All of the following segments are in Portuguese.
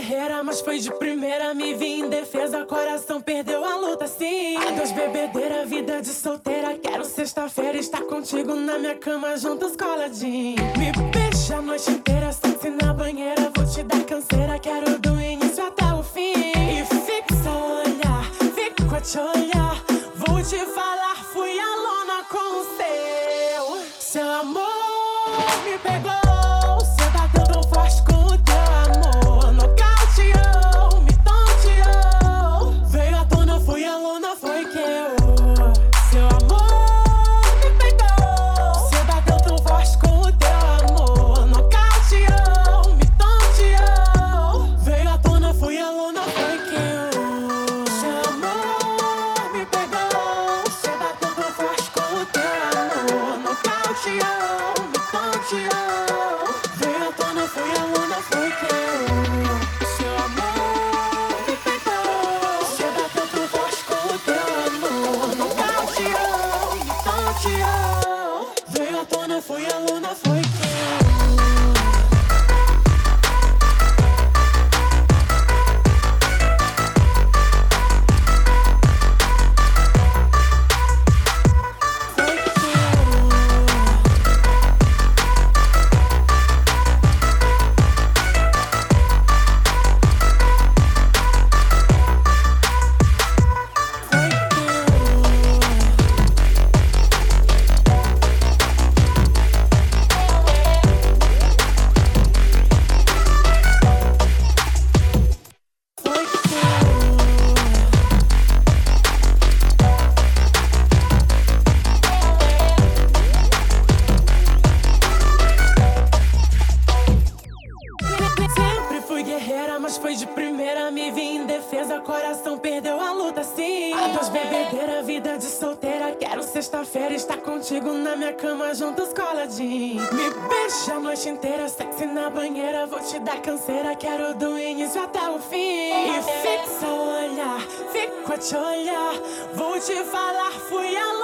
guerreira, mas foi de primeira. Me vi em defesa, coração perdeu a luta, sim. Adeus, bebedeira, vida de solteira. Quero sexta-feira estar contigo na minha cama, juntos coladinho. Me beija a noite inteira, sexy na banheira. Vou te dar canseira, quero Vem à tona, foi aluna, luna, foi quem? Tipo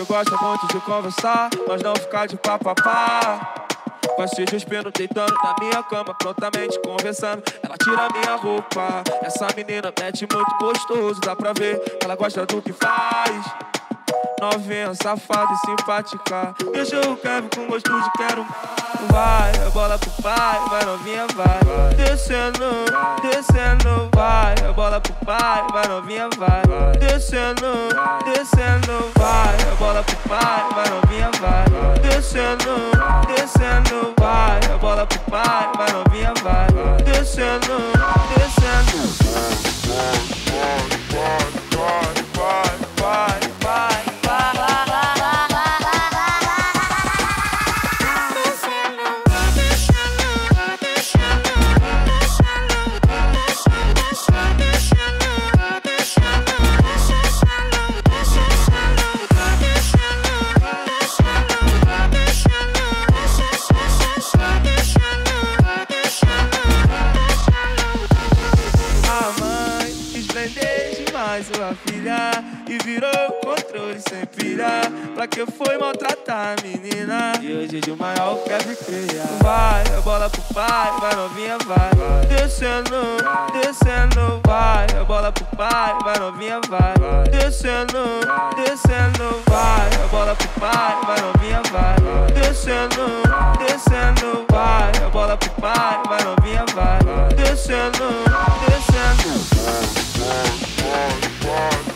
que gosta muito de conversar, mas não ficar de papapá. De espino deitando na minha cama, prontamente conversando. Ela tira minha roupa. Essa menina mete muito gostoso, dá pra ver. Ela gosta do que faz. Novinha, safada e simpática. Deixa o Kevin com gosto de quero. Vai, a bola pro pai, vai novinha, vai. Descendo, descendo, vai. A bola pro pai, vai novinha, vai. Descendo, descendo, vai. A bola pro pai, vai novinha, vai. Descendo, descendo, vai. Bola pro pai, vai novinha, vai. Descendo, descendo. Vai, vai, vai, vai, vai. Pra que foi maltratar a menina? E hoje de maior quer criar. Vai, a bola pro pai, vai novinha, vai. vai. Descendo, descendo, vai. A bola pro pai, vai novinha, vai. vai. Descendo, descendo, vai. A bola pro pai, vai novinha, vai. vai. Descendo, descendo, vai. A bola pro pai, vai novinha, vai. Descendo, descendo. escutar,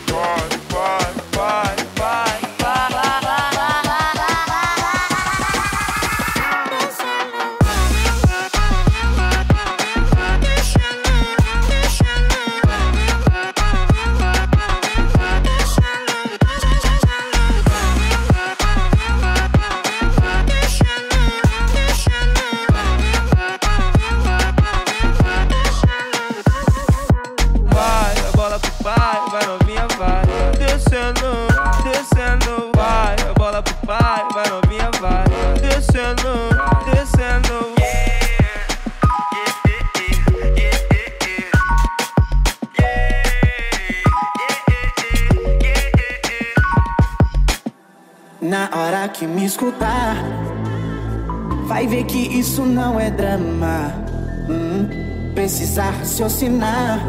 raciocinar.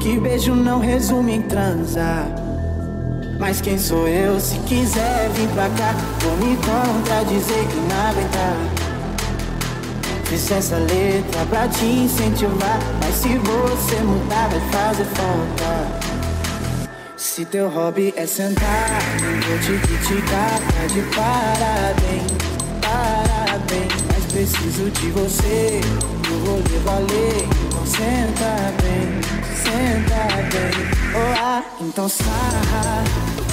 Que beijo não resume em transar. Mas quem sou eu? Se quiser vir pra cá, vou me contradizer que não aguentar. Fiz essa letra pra te incentivar. Mas se você mudar, vai fazer falta. Se teu hobby é sentar, não vou te criticar, tá de parabéns, parabéns. Mas preciso de você, vou lhe valer. Então senta bem, senta bem. Oh, ah, então sarra,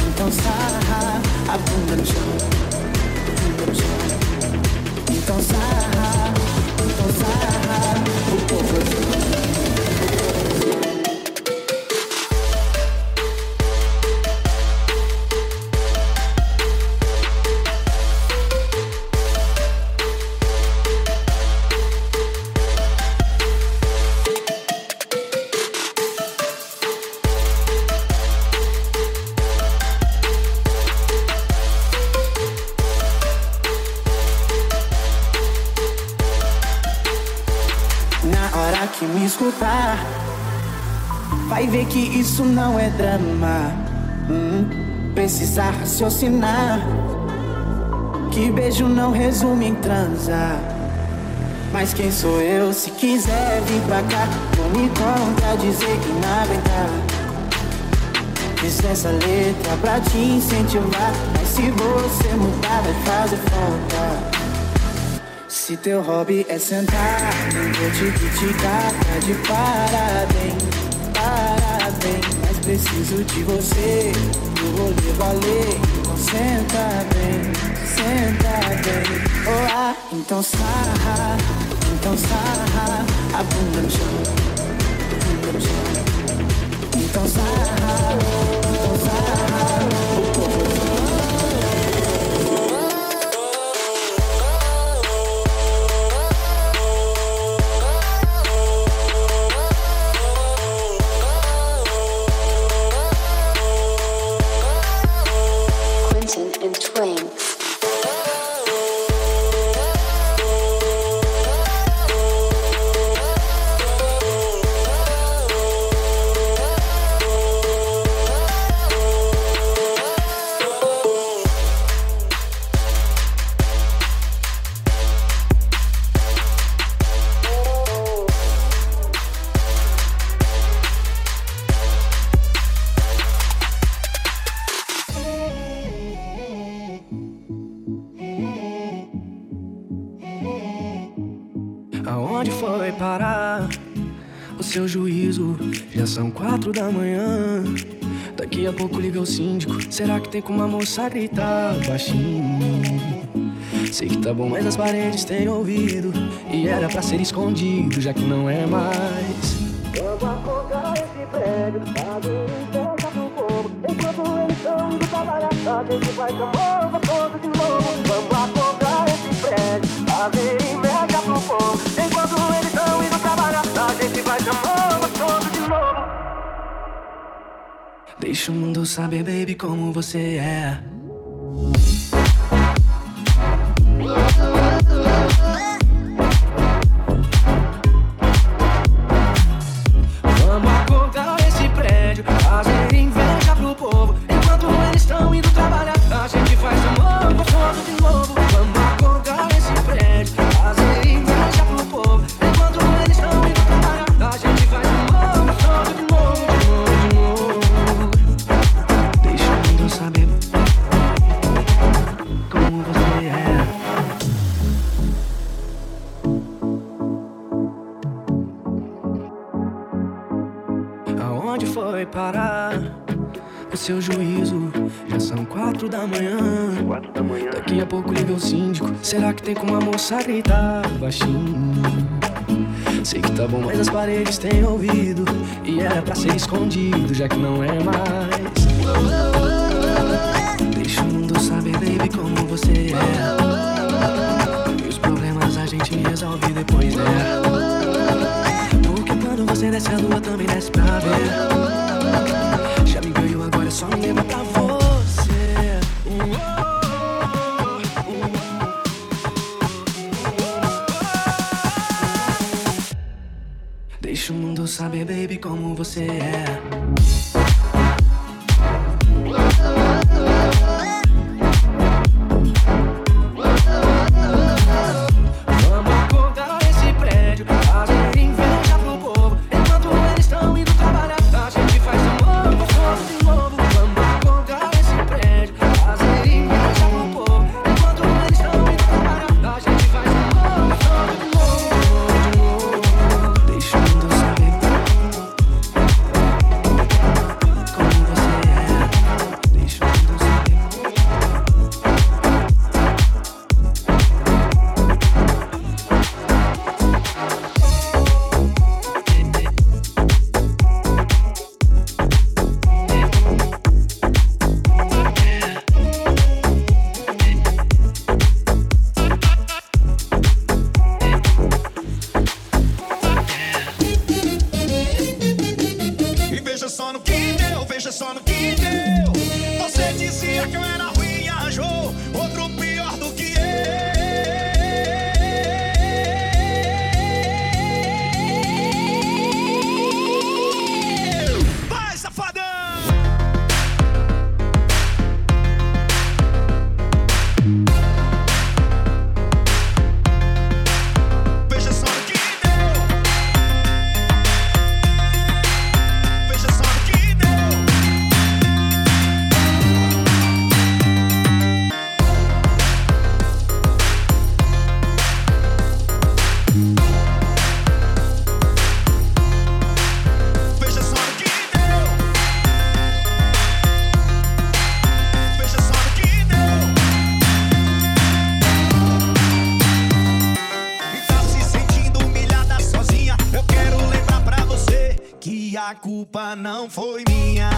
então sarra, a bunda no chão, raciocinar. Que beijo não resume em transar. Mas quem sou eu? Se quiser vir pra cá, vou me contradizer que não aguentar. Fiz essa letra pra te incentivar. Mas se você mudar, vai fazer falta. Se teu hobby é sentar, não vou te criticar, tá de parabéns, parabéns. Mas preciso de você, vou lhe valer. Então senta bem, senta bem. Oh, então sarra, então sarra, a bunda no chão, bunda no chão. Então sarra, então são quatro da manhã. Daqui a pouco liga o síndico. Será que tem como a moça gritar baixinho? Sei que tá bom, mas as paredes têm ouvido. E era pra ser escondido, já que não é mais. Quando acordar esse prédio, sabe, pro povo. Enquanto eles estão indo trabalhar, a gente vai chamar todo de novo. Vamos acordar esse prédio, a Deixa o mundo saber, baby, como você é. Será que tem como a moça gritar baixinho? Sei que tá bom, mas as paredes têm ouvido. E era pra ser escondido, já que não é mais. Deixa o mundo saber, baby, como você é. Você é. Não foi minha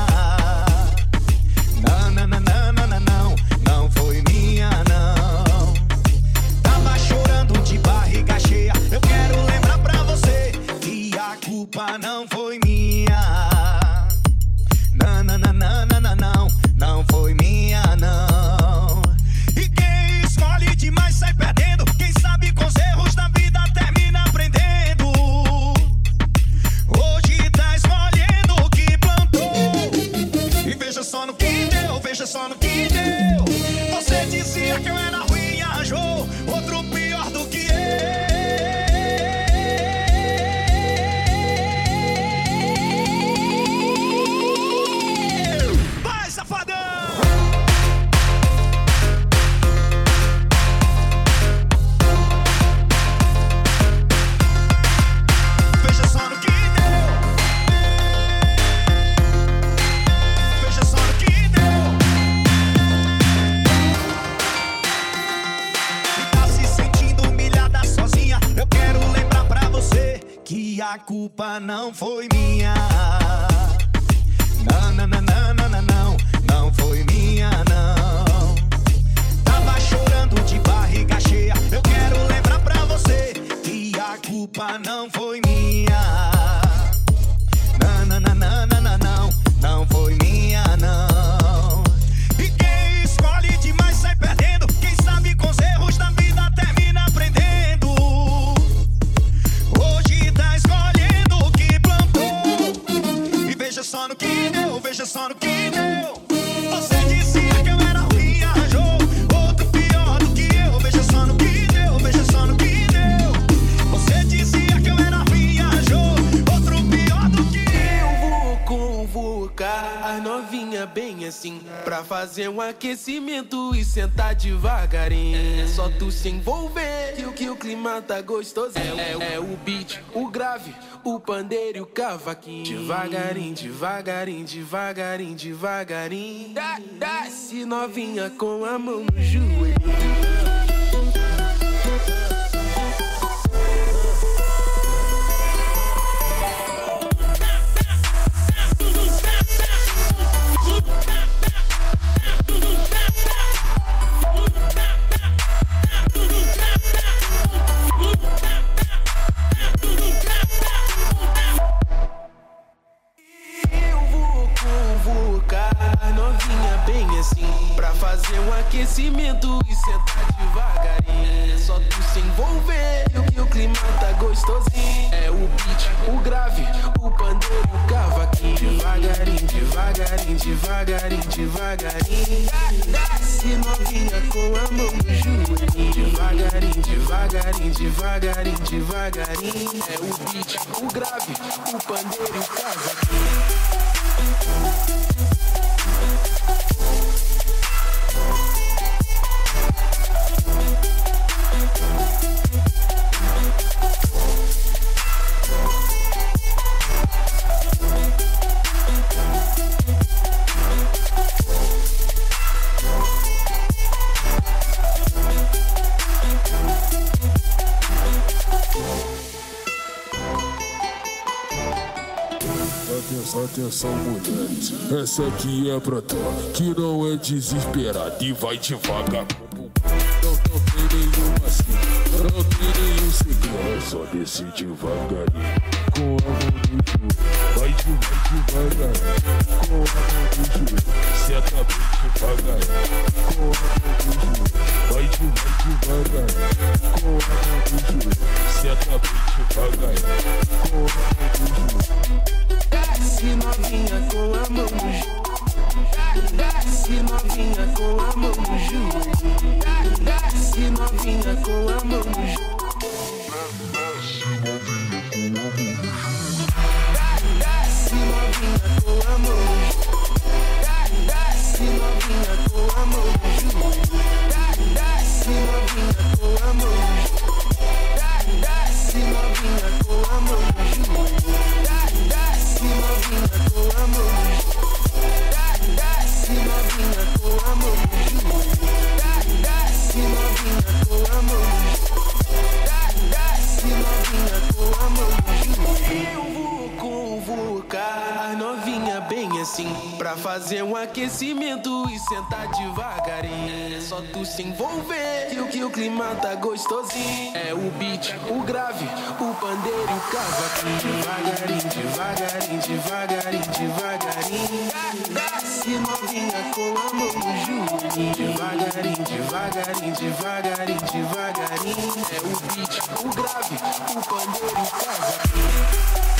aquecimento e sentar devagarinho. É só tu se envolver que o que o clima tá gostoso é, é, é o beat, o grave, o pandeiro e o cavaquinho. Devagarinho, devagarinho, devagarinho, devagarinho. Desce novinha com a mão no joelho bem assim. Pra fazer um aquecimento e sentar devagarinho. É só tu se envolver que o clima tá gostosinho. É o beat, o grave, o pandeiro o cavaquinho. Devagarinho, devagarinho, devagarinho, devagarinho. Desce novinha com a mão no joelhinho Devagarinho, devagarinho, devagarinho, devagarinho. É o beat, o grave, o pandeiro o cavaquinho Atenção, mulheres. Essa aqui é pra tu, que não é desesperada e vai devagar. Não, não tem assim, não tem nenhum segredo. É só descer devagarinho, com a mão joelho. Vai de, vai devagarinho, com a mão joelho. Senta bem devagarinho, com a mão no joelho. Vai de, vai devagarinho, com a mão joelho. Senta bem devagarinho, com a mão no joelho. Desce novinha com a mão no joelho. Desce novinha com a mão no joelho. Desce novinha com a mão no joelho. Fazer um aquecimento e sentar devagarinho. É só tu se envolver que o que o clima tá gostosinho. É o beat, o grave, o pandeiro e o cavaquinho. Devagarinho, devagarinho, devagarinho, devagarinho. Desce novinha com a mão no joelho Devagarinho, devagarinho, devagarinho, devagarinho. É o beat, o grave, o pandeiro e o cavaquinho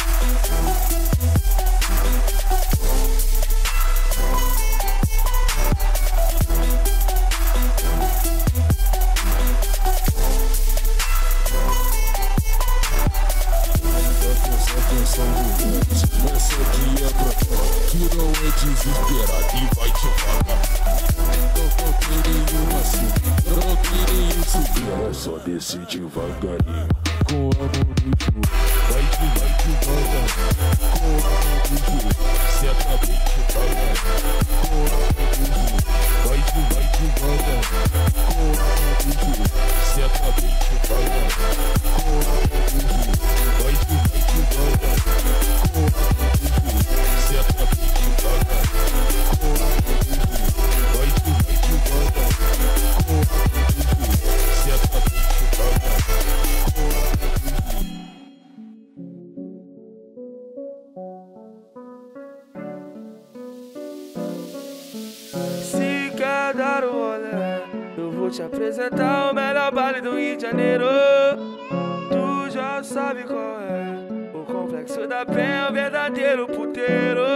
só descer devagarinho, com a mão no joelho. Vai de, vai devagarinho, com a mão no joelho. Senta bem devagarinho, com a mão no joelho. Vai de, vai devagarinho, com a mão no joelho. Senta bem devagarinho, com a mão no joelho. Vai de, vai devagarinho, do Rio de Janeiro. Tu já sabe qual é. O complexo da penha o verdadeiro puteiro.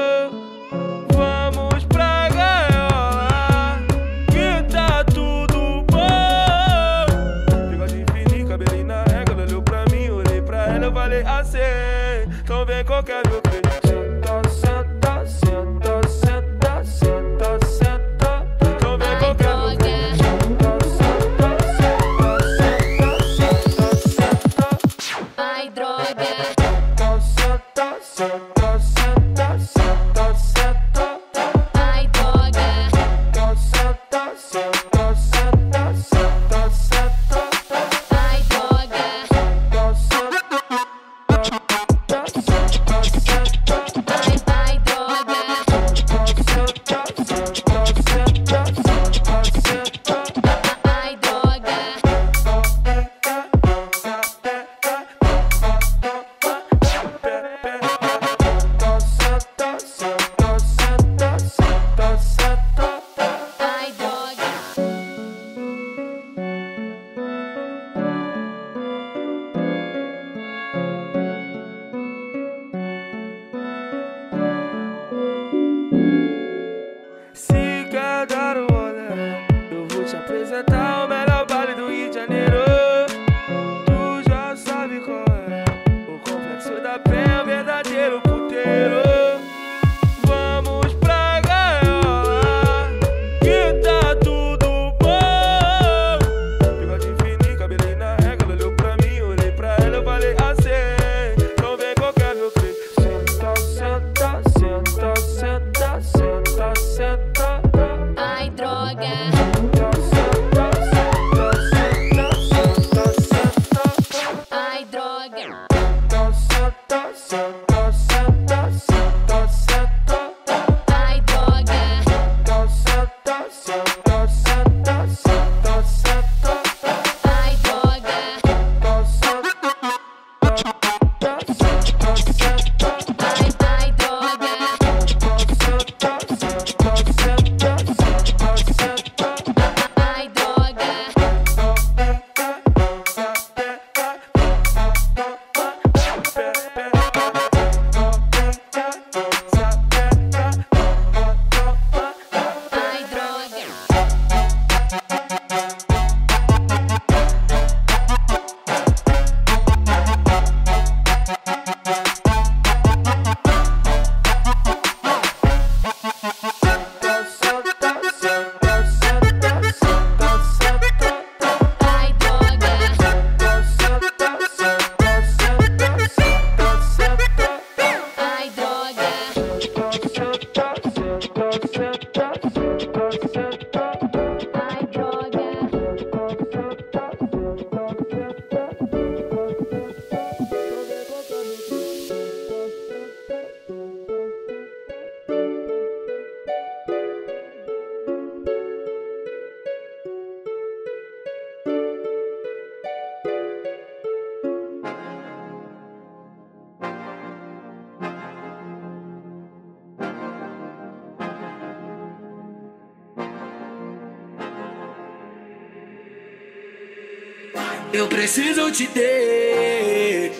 Te ter.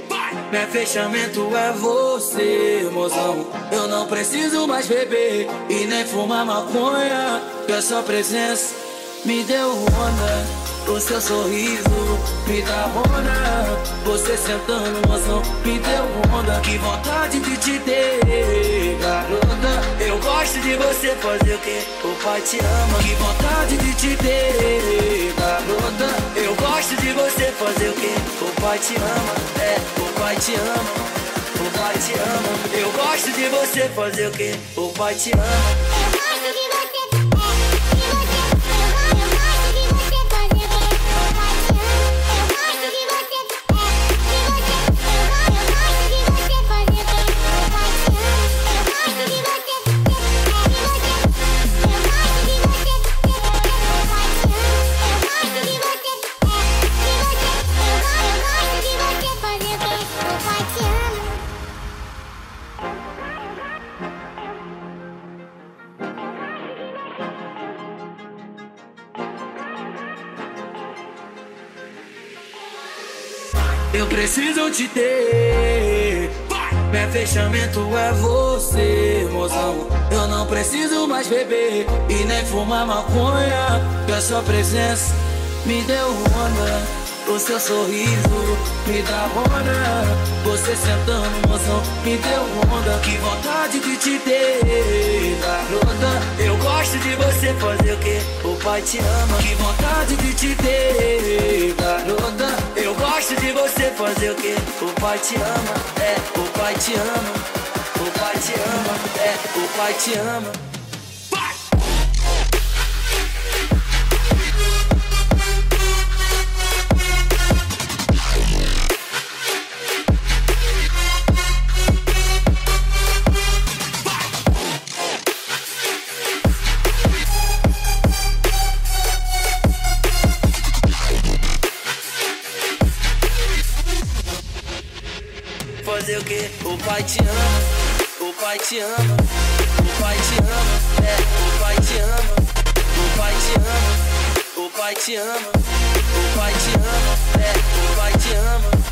Meu fechamento é você, mozão. Eu não preciso mais beber e nem fumar maconha. Que a sua presença me deu onda. O seu sorriso me dá onda. Você sentando, mozão, me deu onda. Que vontade de te ter, garota. Eu gosto de você fazer o que o pai te ama. Que vontade de te ter, garota. Eu gosto de você fazer o que o pai te ama. É, o pai te ama. O pai te ama. Eu gosto de você fazer o que o pai te ama. preciso te ter. Meu fechamento é você, mozão. Eu não preciso mais beber e nem fumar maconha. Que a sua presença me deu onda. O seu sorriso me dá onda. Você sentando, mozão, me deu onda. Que vontade de te ter, garota. Eu gosto de você fazer o que? O pai te ama. Que vontade de te ter, garota. Eu gosto de você fazer o que? O pai te ama. É, o pai te ama. O pai te ama. É, o pai te ama. te ama, o pai te ama, é, o pai te ama, o pai te ama, o pai te ama, o pai te ama, é, o pai te ama.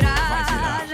Vai virar,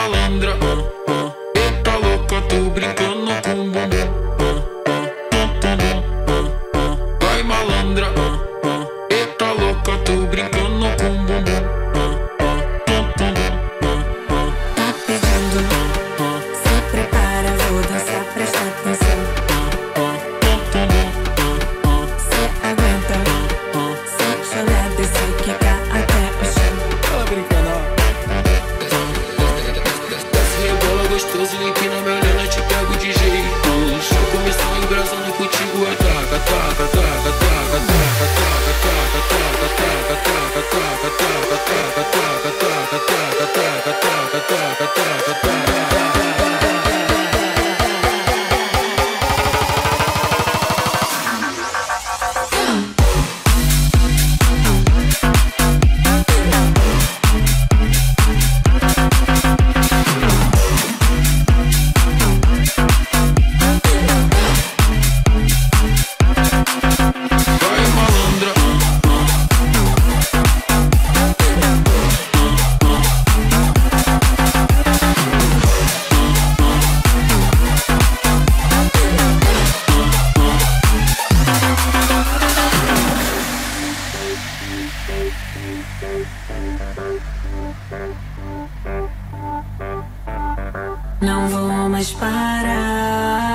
malandra. Uh. Hum. mais parar.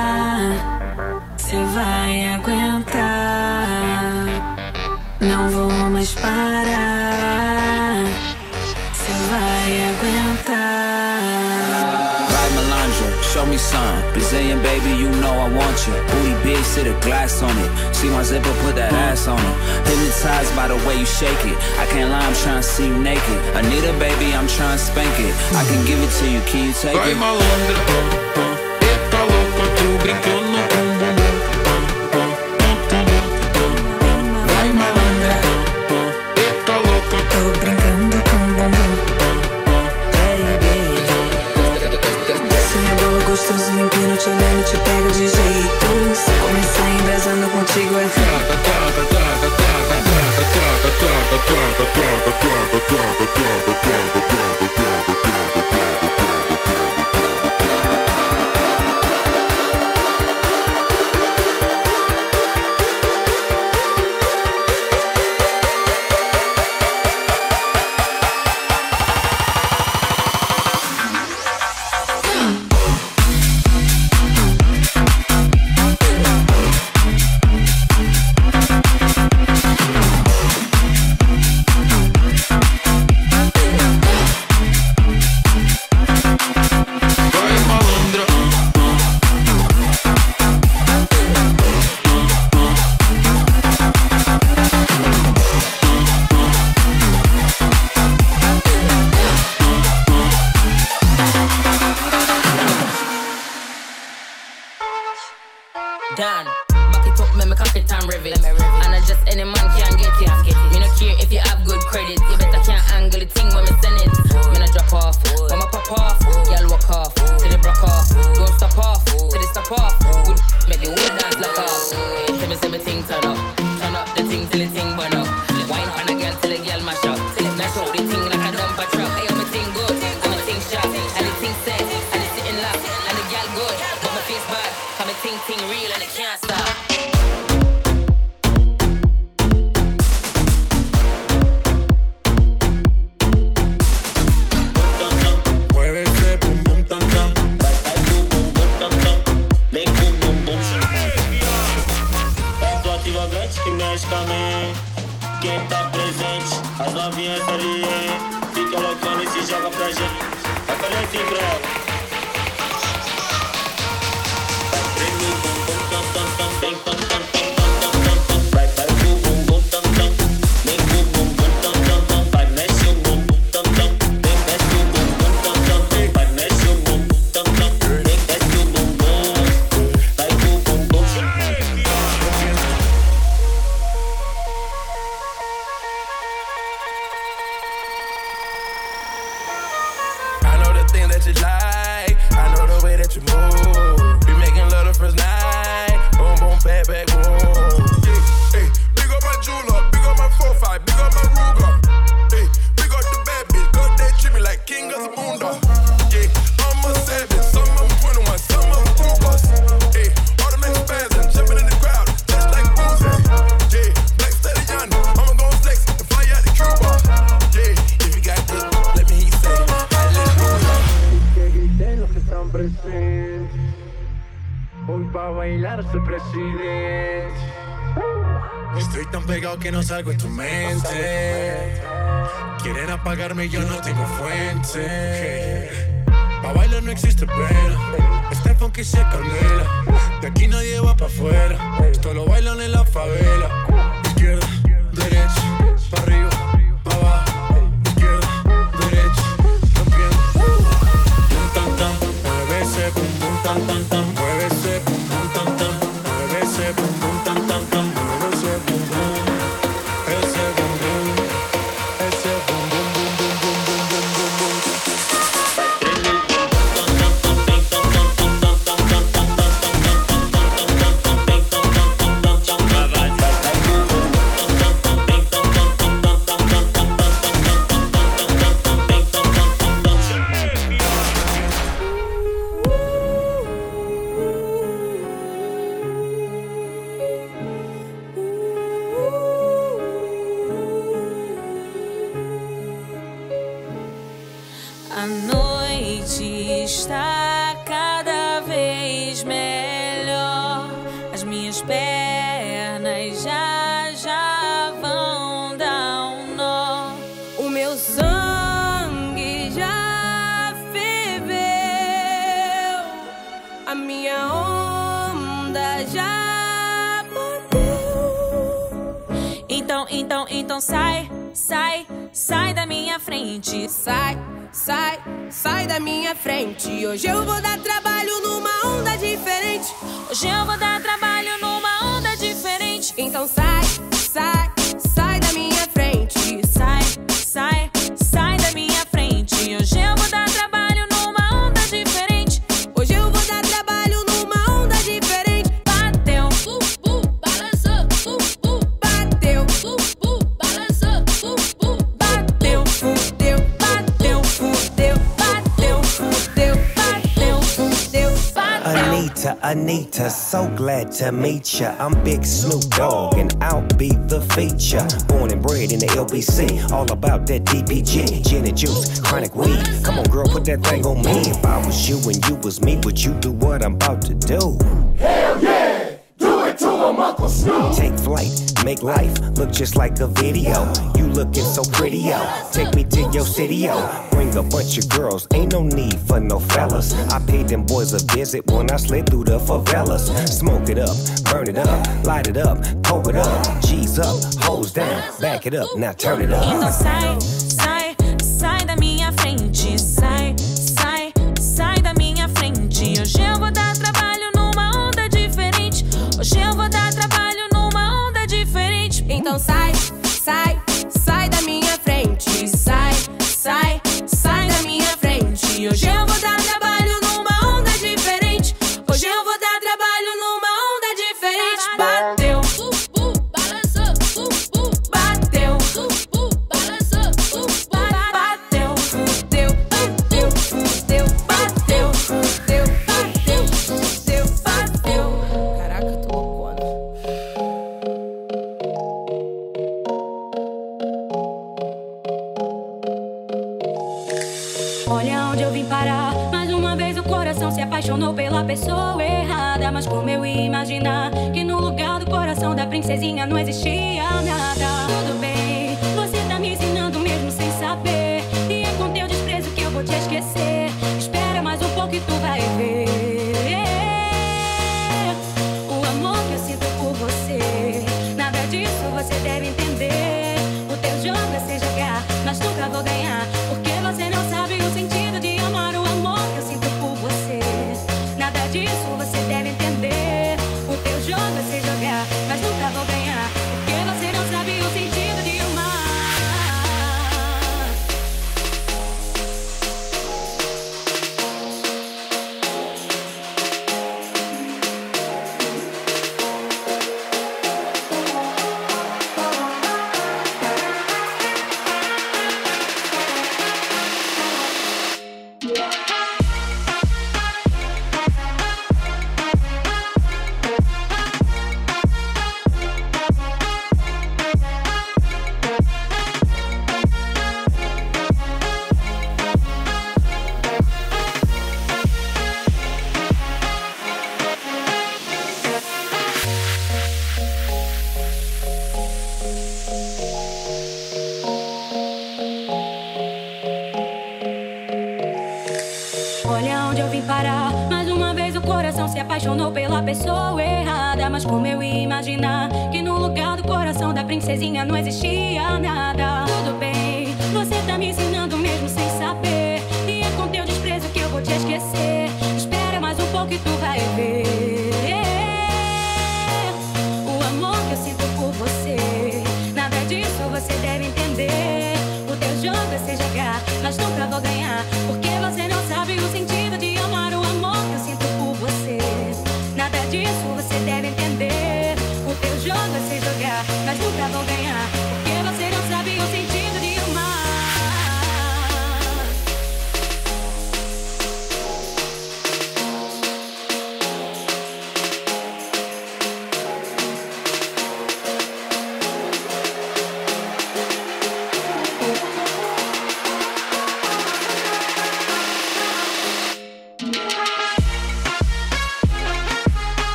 Você vai aguentar. Não vou mais parar. Brazilian baby, you know I want you. Booty big, sit a glass on it. See my zipper, put that ass on it. Hypnotized by the way you shake it. I can't lie, I'm trying to see you naked. a baby, I'm trying to spank it. I can give it to you, can you take it? minha frente. Hoje eu vou dar to meet ya. I'm Big Snoop Dogg, and I'll be the feature. Born and bred in the LBC, all about that DPG, gin and juice, chronic weed. Come on, girl, put that thing on me. If I was you and you was me, would you do what I'm about to do? Hell yeah! Take flight, make life look just like a video. You looking so pretty, yo. Take me to your city, yo. Bring a bunch of girls, ain't no need for no fellas. I paid them boys a visit when I slid through the favelas. Smoke it up, burn it up, light it up, poke it up. G's up, hose down, back it up, now turn it up. don't side.